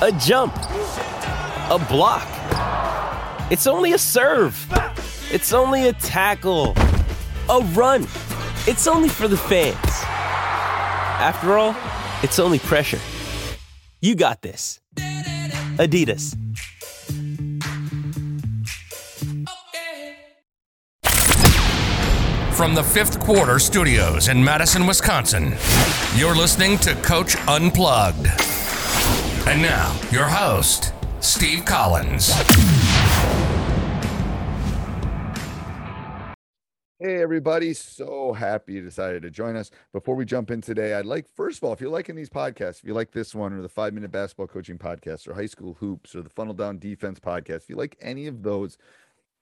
A jump. A block. It's only a serve. It's only a tackle. A run. It's only for the fans. After all, it's only pressure. You got this. Adidas. From the fifth quarter studios in Madison, Wisconsin, you're listening to Coach Unplugged. And now, your host, Steve Collins. Hey, everybody. So happy you decided to join us. Before we jump in today, I'd like, first of all, if you're liking these podcasts, if you like this one or the five minute basketball coaching podcast or high school hoops or the funnel down defense podcast, if you like any of those,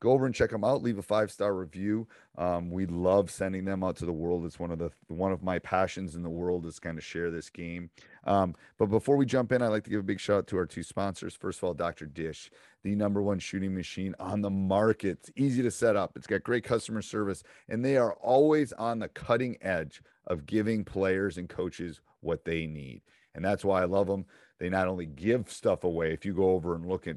go over and check them out leave a five star review um, we love sending them out to the world it's one of the one of my passions in the world is kind of share this game um, but before we jump in i'd like to give a big shout out to our two sponsors. First of all dr dish the number one shooting machine on the market. It's easy to set up. It's got great customer service and they are always on the cutting edge of giving players and coaches what they need. And that's why i love them they not only give stuff away if you go over and look at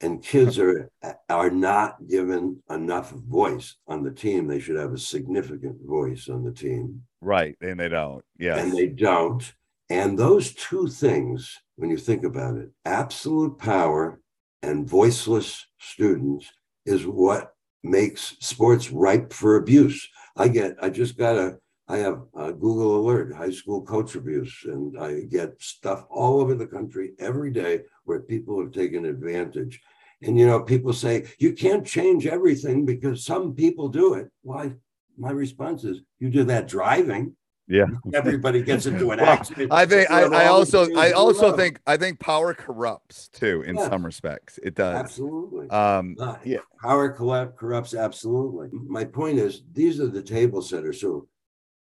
and kids are are not given enough voice on the team. They should have a significant voice on the team. Right, and they don't. Yeah, and they don't. And those two things, when you think about it, absolute power and voiceless students is what makes sports ripe for abuse. I get, I just got a, I have a Google alert, high school coach abuse, and I get stuff all over the country every day where people have taken advantage. And you know, people say you can't change everything because some people do it. Why? My response is, you do that driving. Yeah, everybody gets into an well, accident. I think I, I also I also think I think power corrupts too in Yeah. some respects. It does. Absolutely. Um, Uh, yeah. Power corrupts absolutely. My point is, these are the table setters. So,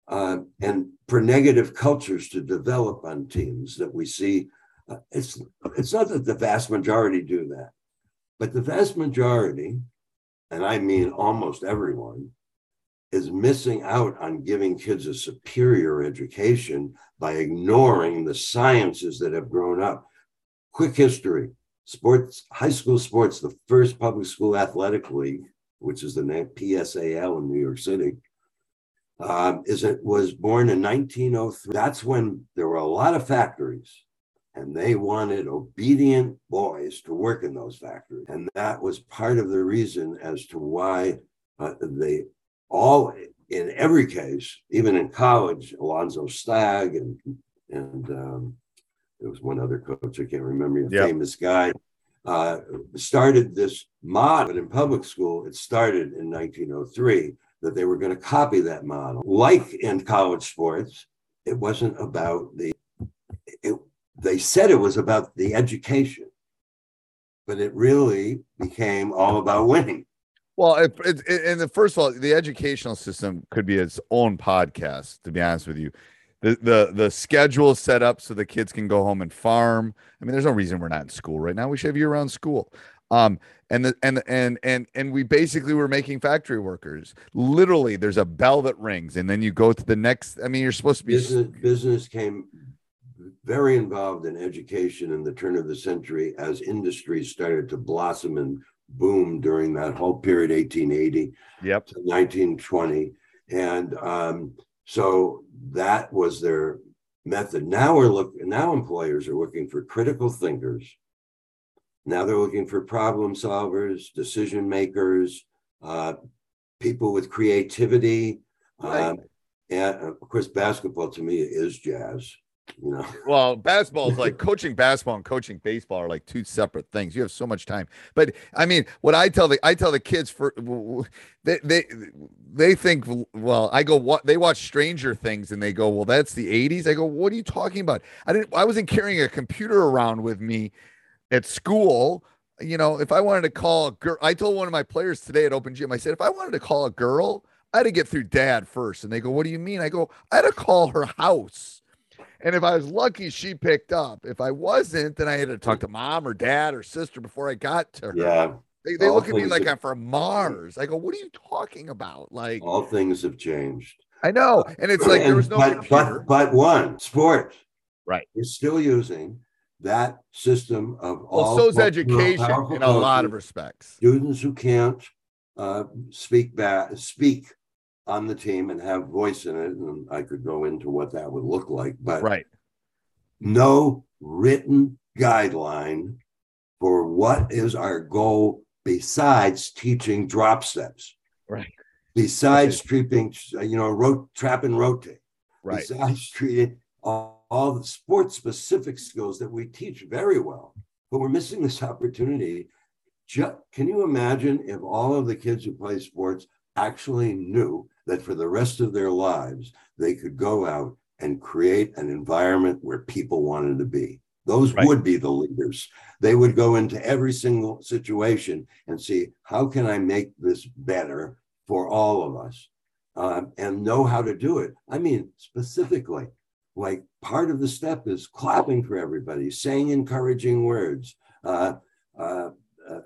uh, and for negative cultures to develop on teams that we see, uh, it's it's not that the vast majority do that, but the vast majority, and I mean almost everyone, is missing out on giving kids a superior education by ignoring the sciences that have grown up. Quick history sports, high school sports, the first public school athletic league, which is the PSAL in New York City, um, is it was born in 1903. That's when there were a lot of factories, and they wanted obedient boys to work in those factories, and that was part of the reason as to why uh, they all, in every case, even in college, Alonzo Stagg and and um, there was one other coach I can't remember, a Yep. famous guy. uh, started this mod but in public school. It started in 1903 that they were going to copy that model. Like in college sports, it wasn't about the, it, they said it was about the education, but it really became all about winning. Well, it, it, and the first of all, the educational system could be its own podcast. To be honest with you, the the the schedule set up so the kids can go home and farm. I mean, there's no reason we're not in school right now. We should have year round school. Um, and the and and and and we basically were making factory workers. Literally, there's a bell that rings, and then you go to the next. I mean, you're supposed to be business. Business came very involved in education in the turn of the century as industries started to blossom and boom during that whole period, 1880 yep. to 1920, and um, so that was their method. Now we're looking. Now employers are looking for critical thinkers now they're looking for problem solvers, decision makers, uh, people with creativity. Right. Um, and of course, basketball to me is jazz. You know, well, basketball is like coaching basketball and coaching baseball are like two separate things. You have so much time, but I mean, what I tell the I tell the kids for they they they think well, I go what they watch Stranger Things and they go, well, that's the '80s. I go, what are you talking about? I didn't. I wasn't carrying a computer around with me at school, you know, if I wanted to call a girl, I told one of my players today at Open Gym, I said, if I wanted to call a girl, I had to get through dad first. And they go, What do you mean? I go, I had to call her house. And if I was lucky, she picked up. If I wasn't, then I had to talk to mom or dad or sister before I got to her. Yeah. They, they look at me like have, I'm from Mars. I go, What are you talking about? Like, all things have changed. I know. And it's like and, there was no but, but, but one sport. Right. You're still using that system of well, all so's education in a lot of respects. Students who can't uh, speak back, speak on the team and have voice in it, and I could go into what that would look like, but right, no written guideline for what is our goal besides teaching drop steps. Right. Besides treating, you know, rot- trap and rotate. Right. Besides treating all all the sports specific skills that we teach very well, but we're missing this opportunity. Just, can you imagine if all of the kids who play sports actually knew that for the rest of their lives, they could go out and create an environment where people wanted to be? Those right. would be the leaders. They would go into every single situation and see how can I make this better for all of us uh, and know how to do it. I mean, specifically, like part of the step is clapping for everybody, saying encouraging words, uh, uh,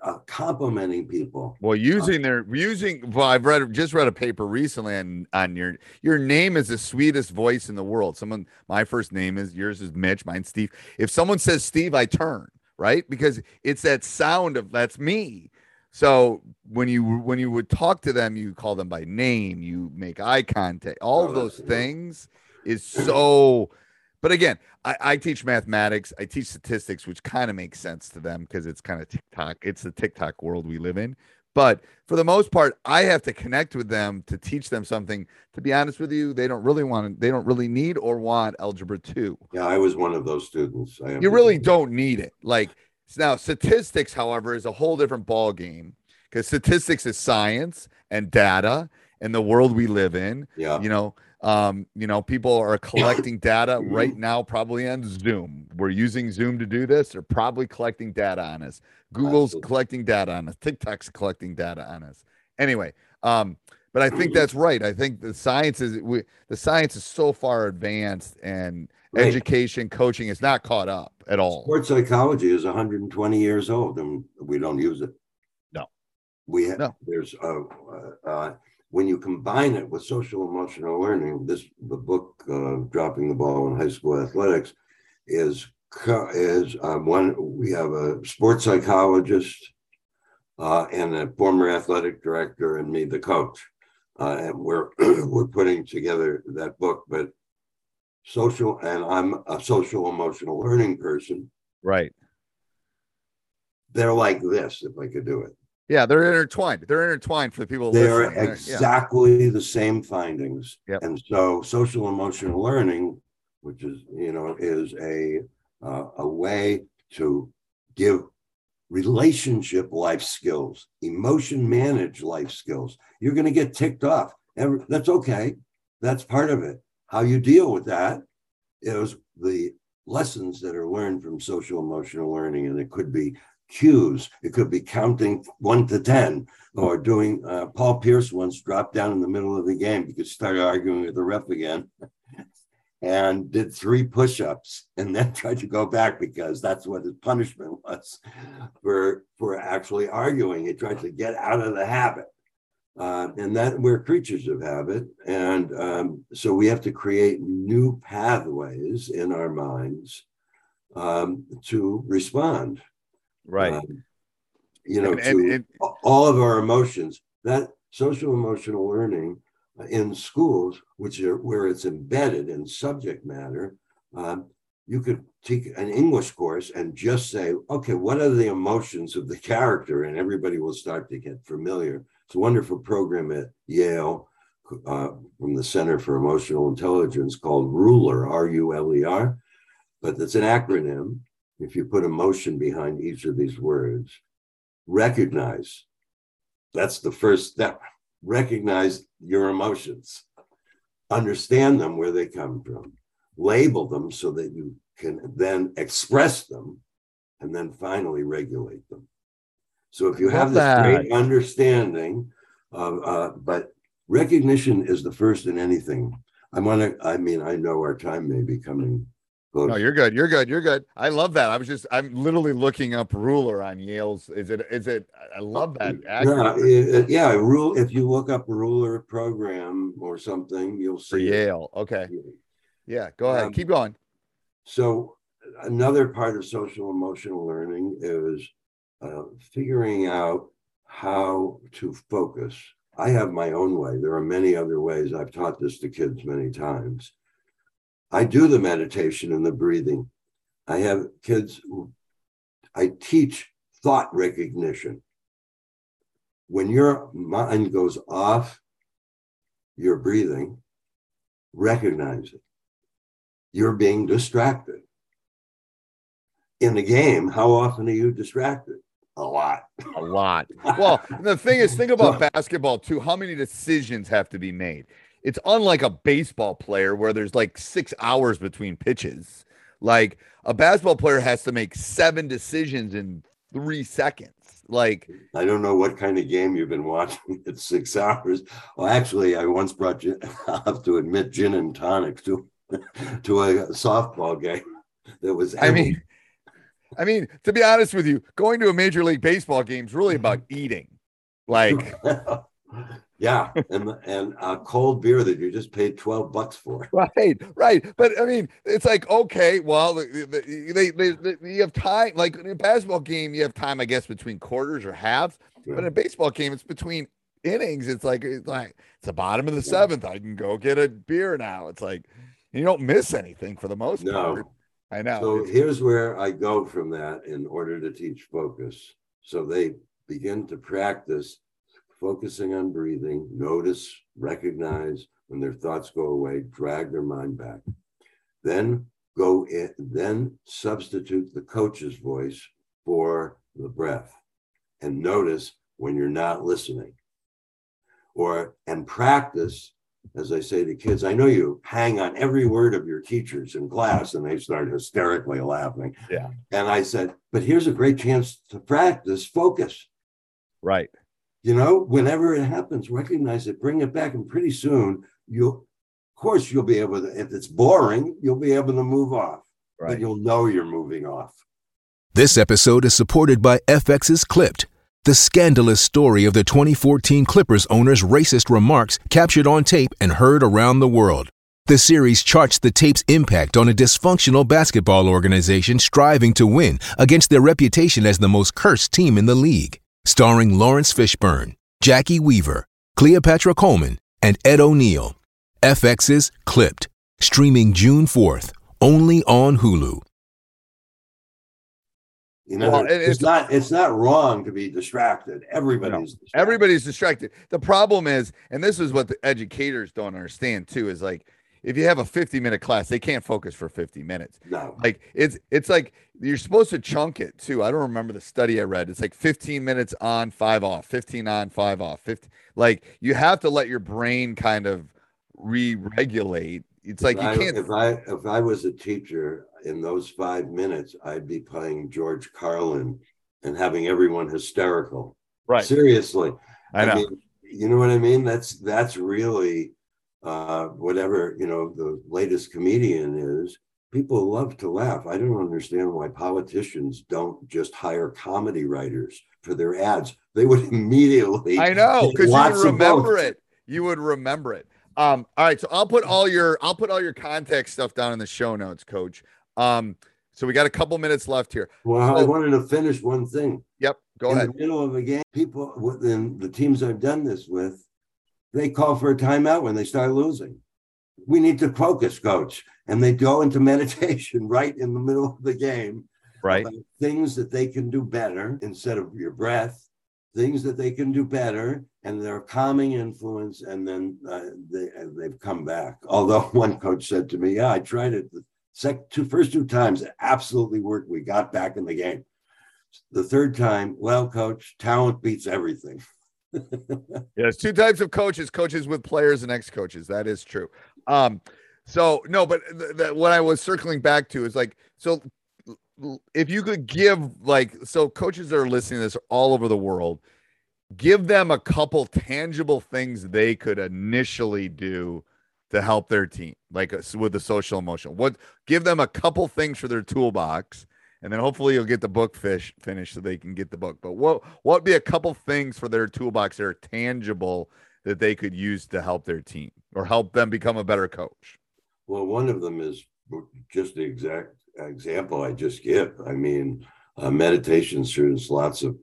uh, complimenting people. Well, using their using. Well, I've read just read a paper recently on on your your name is the sweetest voice in the world. Someone, my first name is yours is Mitch, mine's Steve. If someone says Steve, I turn right because it's that sound of that's me. So when you when you would talk to them, you call them by name, you make eye contact, all oh, of those things is so but again, I, I, teach mathematics, I teach statistics, which kind of makes sense to them because it's kind of TikTok, it's the TikTok world we live in. But for the most part, I have to connect with them to teach them something. To be honest with you, they don't really want they don't really need or want algebra two. Yeah, I was one of those students. you really don't need it. Like now, statistics, however, is a whole different ball game because statistics is science and data and the world we live in. Yeah. You know, um, you know, people are collecting data right now, probably on Zoom. We're using Zoom to do this. They're probably collecting data on us. Google's Absolutely. collecting data on us. TikTok's collecting data on us. Anyway, um, but I think that's right. I think the science is we, the science is so far advanced, and right. education, coaching is not caught up at all. Sports psychology is 120 years old, and we don't use it. No, we have. No. There's a. Uh, uh, when you combine it with social emotional learning, this the book uh, "Dropping the Ball in High School Athletics" is is um, one. We have a sports psychologist uh, and a former athletic director, and me, the coach, uh, and we're we're putting together that book. But social, and I'm a social emotional learning person. Right. They're like this. If I could do it. Yeah, they're intertwined. They're intertwined for the people. They're exactly yeah. the same findings. Yep. And so, social emotional learning, which is you know, is a uh, a way to give relationship life skills, emotion manage life skills. You're going to get ticked off. That's okay. That's part of it. How you deal with that is the lessons that are learned from social emotional learning. And it could be cues, it could be counting one to 10, or doing, uh, Paul Pierce once dropped down in the middle of the game because started arguing with the ref again and did three push-ups and then tried to go back because that's what his punishment was for for actually arguing. He tried to get out of the habit. Uh, and that we're creatures of habit. And um, so we have to create new pathways in our minds um, to respond. Right. Um, you know, and, to and, and, all of our emotions. That social emotional learning in schools, which are where it's embedded in subject matter, um, you could take an English course and just say, okay, what are the emotions of the character? And everybody will start to get familiar. It's a wonderful program at Yale uh, from the Center for Emotional Intelligence called RULER, R U L E R. But it's an acronym. If you put emotion behind each of these words, recognize that's the first step recognize your emotions, understand them where they come from, label them so that you can then express them, and then finally regulate them. So if you have this that. great understanding, of, uh, but recognition is the first in anything. I want to. I mean, I know our time may be coming no, you're good. You're good. You're good. I love that. I was just I'm literally looking up ruler on Yale's. Is it is it I love that. Yeah, it, yeah, rule if you look up ruler program or something, you'll see For Yale. Okay. Yeah, go ahead. Um, Keep going. So another part of social emotional learning is uh, figuring out how to focus. I have my own way. There are many other ways. I've taught this to kids many times I do the meditation and the breathing. I have kids, I teach thought recognition. When your mind goes off your breathing, recognize it. You're being distracted. In the game, how often are you distracted? A lot. A lot. Well, the thing is, think about basketball too. How many decisions have to be made? It's unlike a baseball player where there's like six hours between pitches. Like a basketball player has to make seven decisions in three seconds. Like I don't know what kind of game you've been watching at six hours. Well, actually, I once brought you. I have to admit, gin and tonic to to a softball game. That was. I mean, I mean, to be honest with you, going to a major league baseball game is really about eating. Like Yeah, and and a cold beer that you just paid twelve bucks for. Right, right. But I mean, it's like okay, well, they, they, they, you have time. Like in a basketball game, you have time, I guess, between quarters or halves. Yeah. But in a baseball game, it's between innings. It's like it's like it's the bottom of the seventh. I can go get a beer now. It's like you don't miss anything for the most no. part. I know. So here's where I go from that in order to teach focus. So they begin to practice focusing on breathing, notice, recognize when their thoughts go away, drag their mind back. Then go in, then substitute the coach's voice for the breath and notice when you're not listening. Or and practice, as I say to kids, I know you hang on every word of your teachers in class, and they start hysterically laughing. Yeah. And I said, but here's a great chance to practice focus. Right you know, whenever it happens, recognize it, bring it back, and pretty soon you'll, of course, you'll be able to. If it's boring, you'll be able to move off, right. but you'll know you're moving off. This episode is supported by FX's Clipped, the scandalous story of the 2014 Clippers owner's racist remarks captured on tape and heard around the world. The series charts the tape's impact on a dysfunctional basketball organization striving to win against their reputation as the most cursed team in the league starring Laurence Fishburne, Jacki Weaver, Cleopatra Coleman, and Ed O'Neill. FX's Clipped, streaming June 4th, only on Hulu. You know, well, it's, it's, not it's not wrong to be distracted. Everybody's no, distracted. everybody's distracted. The problem is, and this is what the educators don't understand too, is like if you have a 50 minute class, they can't focus for 50 minutes. No. Like it's it's like you're supposed to chunk it too. I don't remember the study I read. It's like 15 minutes on, five off, 15 on, five off, 50. Like you have to let your brain kind of re-regulate. It's like if you can't if I if I was a teacher in those five minutes, I'd be playing George Carlin and having everyone hysterical. right. Seriously. I know. mean, you know what I mean? That's that's really uh, whatever you know the latest comedian is. People love to laugh. I don't understand why politicians don't just hire comedy writers for their ads. They would immediately. I know because you would remember it. You would remember it. Um, all right, so I'll put all your I'll put all your contact stuff down in the show notes, coach. Um, so we got a couple minutes left here. Well, I wanted to finish one thing. Yep, go in ahead. the middle of a game, people within the teams I've done this with, they call for a timeout when they start losing. We need to focus, coach. And they go into meditation right in the middle of the game. Right. Things that they can do better instead of your breath, things that they can do better, and they're calming influence. And then uh, they, they've come back. Although one coach said to me, Yeah, I tried it the sec- two, first two times, it absolutely worked. We got back in the game. The third time, well, coach, talent beats everything. There's two types of coaches: coaches with players and ex-coaches. That is true. Um, so no, but th- th- what I was circling back to is like, so if you could give like, so coaches that are listening to this all over the world, give them a couple tangible things they could initially do to help their team, like uh, with the social emotional. What give them a couple things for their toolbox, and then hopefully you'll get the book fish finished so they can get the book. But what what be a couple things for their toolbox that are tangible that they could use to help their team or help them become a better coach? Well, one of them is just the exact example I just give. I mean, uh, meditation there's lots of,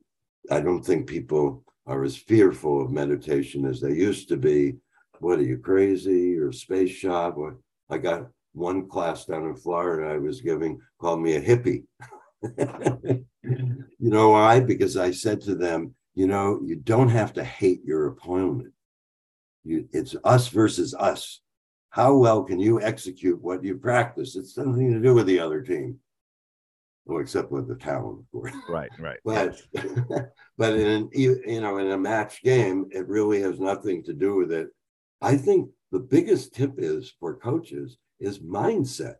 I don't think people are as fearful of meditation as they used to be. What are you crazy or space shop? Or I got one class down in Florida I was giving called me a hippie. you know why? Because I said to them, you know, you don't have to hate your opponent. You, it's us versus us how well can you execute what you practice? It's nothing to do with the other team. Well, except with the talent, of course. Right, right. But but in you know in a match game, it really has nothing to do with it. I think the biggest tip is for coaches is mindset.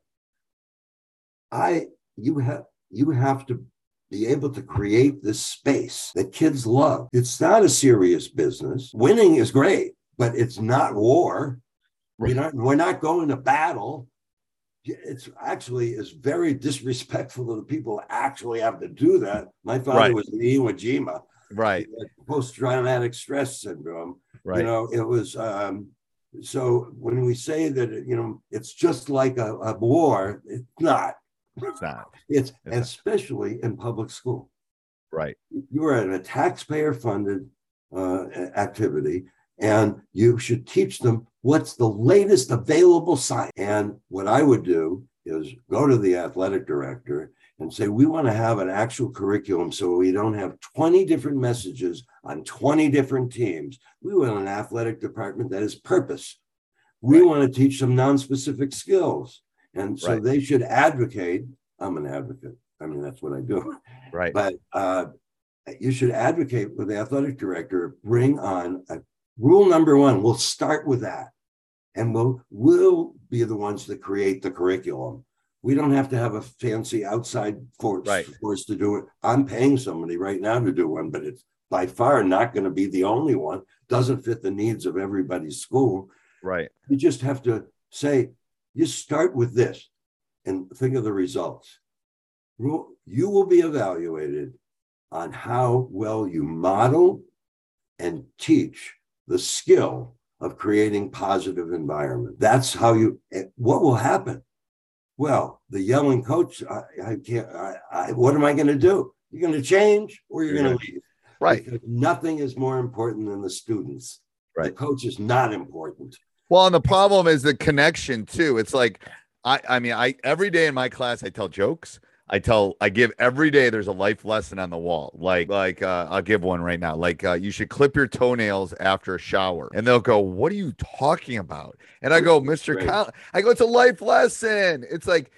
I you have you have to be able to create this space that kids love. It's not a serious business. Winning is great, but it's not war. We're not, we're not going to battle. It's actually is very disrespectful to the people who actually have to do that. My father Right. was in Iwo Jima, Right, post-traumatic stress syndrome. right. You know, it was um, so when we say that you know it's just like a, a war, it's not. it's not. It's not. especially in public school. Right. You are in a taxpayer-funded uh, activity, and you should teach them what's the latest available science. And what I would do is go to the athletic director and say, we want to have an actual curriculum so we don't have 20 different messages on 20 different teams. We want an athletic department that is purpose. We Right. want to teach them non-specific skills. And so Right. they should advocate. I'm an advocate. I mean, that's what I do Right. but uh, you should advocate with the athletic director bring on a rule number one we'll start with that and we'll we'll be the ones that create the curriculum we don't have to have a fancy outside force, Right. to do it. I'm paying somebody right now to do one but it's by far not going to be the only one. Doesn't fit the needs of everybody's school. Right. you just have to say you start with this and think of the results. You will be evaluated on how well you model and teach the skill of creating positive environment. That's how you eh, what will happen well the yelling coach i, I can't I, I what am i going to do you're going to change or you're going to leave Right. Because nothing is more important than the students Right. the coach is not important Well, and the problem is the connection too. It's like I I mean, I every day in my class I tell jokes. I tell, I give every day. There's a life lesson on the wall. Like, like uh, I'll give one right now. Like, uh, you should clip your toenails after a shower, and they'll go, "What are you talking about?" And I go, "Mister, Right. I go, it's a life lesson. It's like,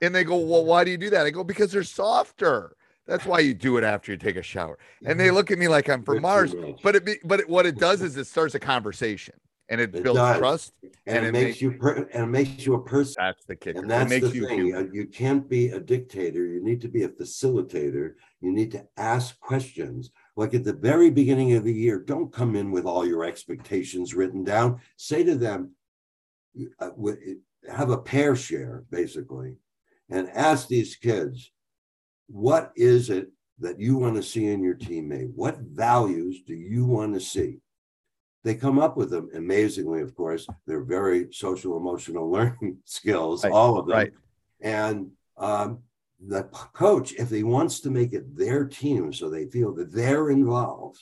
and they go, "Well, why do you do that?" I go, "Because they're softer. That's why you do it after you take a shower." And they look at me like I'm from Mars. But it, be, but it, what it does is it starts a conversation, and it, It builds does. trust. and, and it, it makes make- you per- and it makes you a person. That's the kicker. And It that's makes the you thing. human. uh, You can't be a dictator. You need to be a facilitator. You need to ask questions. Like at the very beginning of the year, don't come in with all your expectations written down. Say to them, uh, have a pair share, basically, and ask these kids, what is it that you want to see in your teammate? What values do you want to see? They come up with them amazingly, of course. They're very social emotional learning skills, Right, all of them. right. And um, the coach, if he wants to make it their team so they feel that they're involved,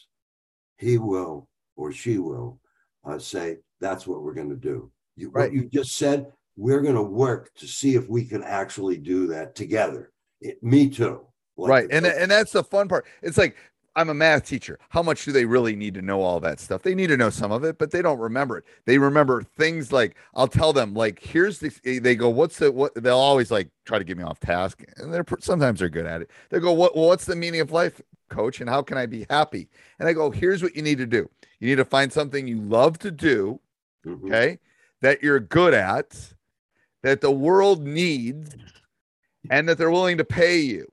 he will or she will uh, say, that's what we're going to do. You, Right. What you just said, we're going to work to see if we can actually do that together. It- me too. Like right and and that's the fun part it's like i'm a math teacher. How much do they really need to know all that stuff? They need to know some of it but they don't remember it. They remember things like i'll tell them like here's the they go what's the what they'll always like try to get me off task and they're sometimes they're good at it. They go what what's the meaning of life coach and how can i be happy? And i go here's what you need to do. You need to find something you love to do Mhm. okay that you're good at that the world needs and that they're willing to pay you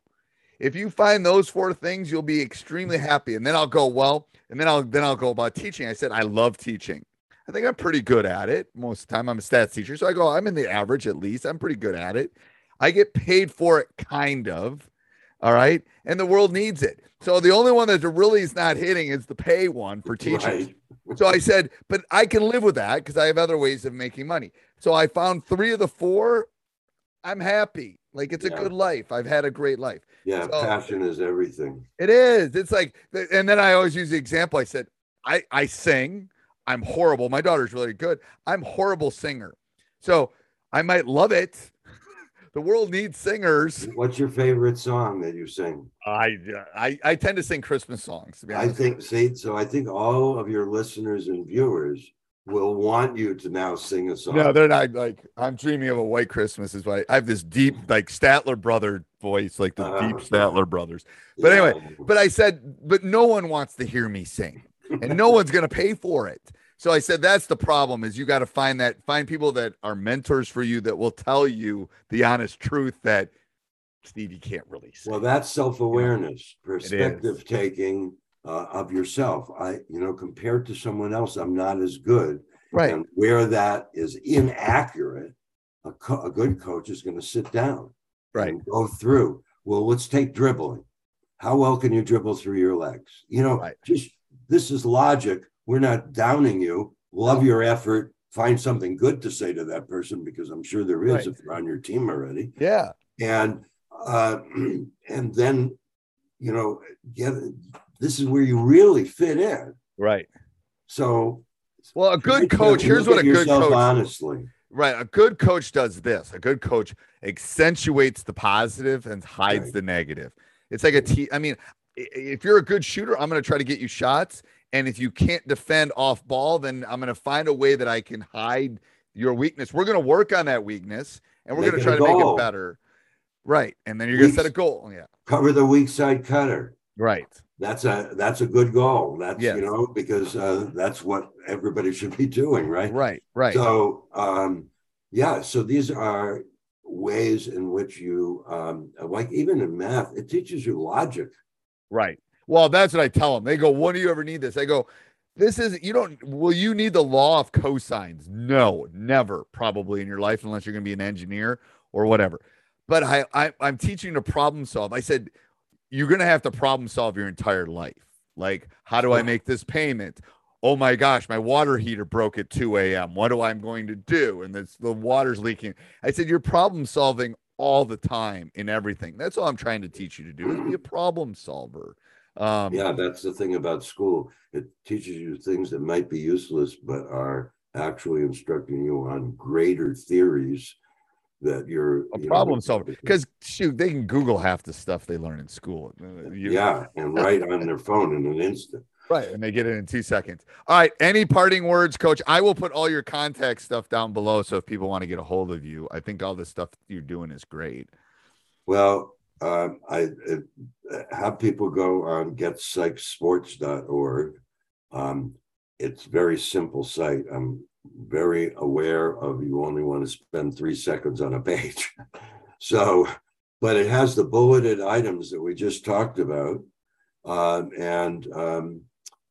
if you find those four things you'll be extremely happy. And then i'll go well and then i'll then i'll go about teaching. I said i love teaching. I think i'm pretty good at it most of the time. I'm a stats teacher. So i go i'm in the average at least. I'm pretty good at it. I get paid for it kind of. All right? And the world needs it. So the only one that really is not hitting is the pay one for teachers. Right. so I said, but I can live with that because I have other ways of making money. So I found three of the four. I'm happy. Like it's a good life. I've had a great life. Yeah, So- passion is everything. It is. It's like, and then I always use the example. I said, I I sing. I'm horrible. My daughter's really good. I'm horrible singer. So I might love it. the world needs singers. What's your favorite song that you sing? I I I tend to sing Christmas songs. To be I think, see, so I think all of your listeners and viewers will want you to now sing a song. No, they're not like I'm dreaming of a white Christmas is why I have this deep like Statler brother voice, like the deep Uh, Statler brothers. But anyway, but I said, but no one wants to hear me sing, and no one's gonna pay for it. So I said that's the problem is you got to find that find people that are mentors for you that will tell you the honest truth that Steve you can't really sing. Well, that's self-awareness, perspective taking uh, of yourself. I, you know, compared to someone else, I'm not as good. right, And where that is inaccurate, a, co- a good coach is going to sit down right, and go through. Well, let's take dribbling. How well can you dribble through your legs? You know, Right. just this is logic. We're not downing you. Love your effort. Find something good to say to that person because I'm sure there is Right. if they're on your team already. yeah, And uh, and then you know, get this is where you really fit in. right. So, Well, a good look at- coach. Here's what a good coach. honestly. Right. A good coach does this. A good coach accentuates the positive and hides Right. the negative. It's like a T. I mean, if you're a good shooter, I'm going to try to get you shots. And if you can't defend off ball, then I'm going to find a way that I can hide your weakness. We're going to work on that weakness and we're Make going to try to make it better. Right. And then you're going to set a goal. Yeah. Cover the weak side cutter. Right. That's a that's a good goal. That's Yes. you know because uh, that's what everybody should be doing, right? Right. Right. So um, yeah, so these are ways in which you um, like even in math, it teaches you logic. Right. Well, that's what I tell them. They go, "When do you ever need this?" I go, "This is you don't. Will you need the law of cosines? No, never, probably in your life, unless you're going to be an engineer or whatever." But I, I I'm teaching to problem solve. I said, "You're going to have to problem solve your entire life. Like, how do I make this payment?" Oh my gosh, my water heater broke at 2 a.m. What do I'm going to do? And this, the water's leaking. I said, You're problem solving all the time in everything. That's all I'm trying to teach you to do is be a problem solver. Um, Yeah, that's the thing about school. It teaches you things that might be useless, but are actually instructing you on greater theories that you're A you know, problem solver. Because shoot, they can Google half the stuff they learn in school. Uh, you- yeah, and right on their phone in an instant. Right. And they get it in two seconds. All right. Any parting words, coach? I will put all your contact stuff down below. So if people want to get a hold of you, I think all the stuff you're doing is great. Well, um, I uh, have people go on getpsychsports.org. Um, it's very simple site. I'm very aware of you only want to spend three seconds on a page. so, but it has the bulleted items that we just talked about. Um, and um,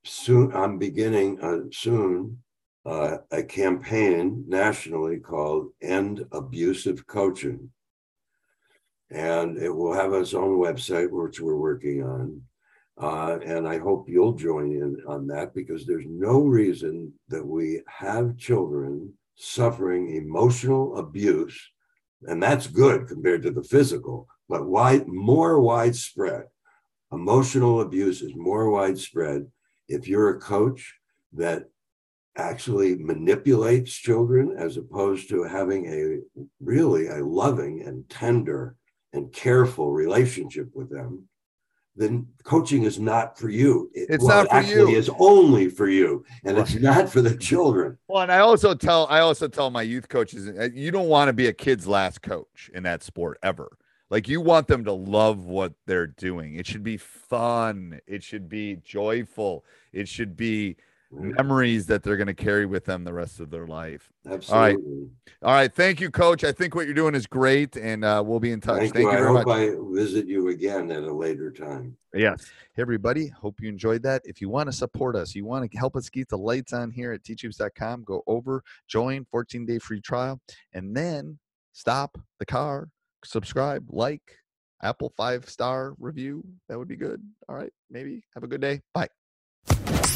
soon I'm beginning uh, soon uh, a campaign nationally called End Abusive Coaching and it will have its own website, which we're working on. Uh, and I hope you'll join in on that because there's no reason that we have children suffering emotional abuse, and that's good compared to the physical, but wide, more widespread. Emotional abuse is more widespread if you're a coach that actually manipulates children as opposed to having a really a loving and tender and careful relationship with them, then coaching is not for you. It, It's well, not for actually you. is only for you, and it's not for the children. Well, and I also tell I also tell my youth coaches uh, you don't want to be a kid's last coach in that sport ever. Like you want them to love what they're doing. It should be fun. It should be joyful. It should be memories that they're going to carry with them the rest of their life. Absolutely. All right. Thank you, coach. I think what you're doing is great and uh, we'll be in touch. Thank, Thank, you. you I hope much. I visit you again at a later time. Yes. Hey, everybody. Hope you enjoyed that. If you want to support us, you want to help us keep the lights on here at teachhoops.com, go over, join, 14 day free trial, and then stop the car, subscribe, like, Apple five star review. That would be good. All right. Maybe have a good day. Bye.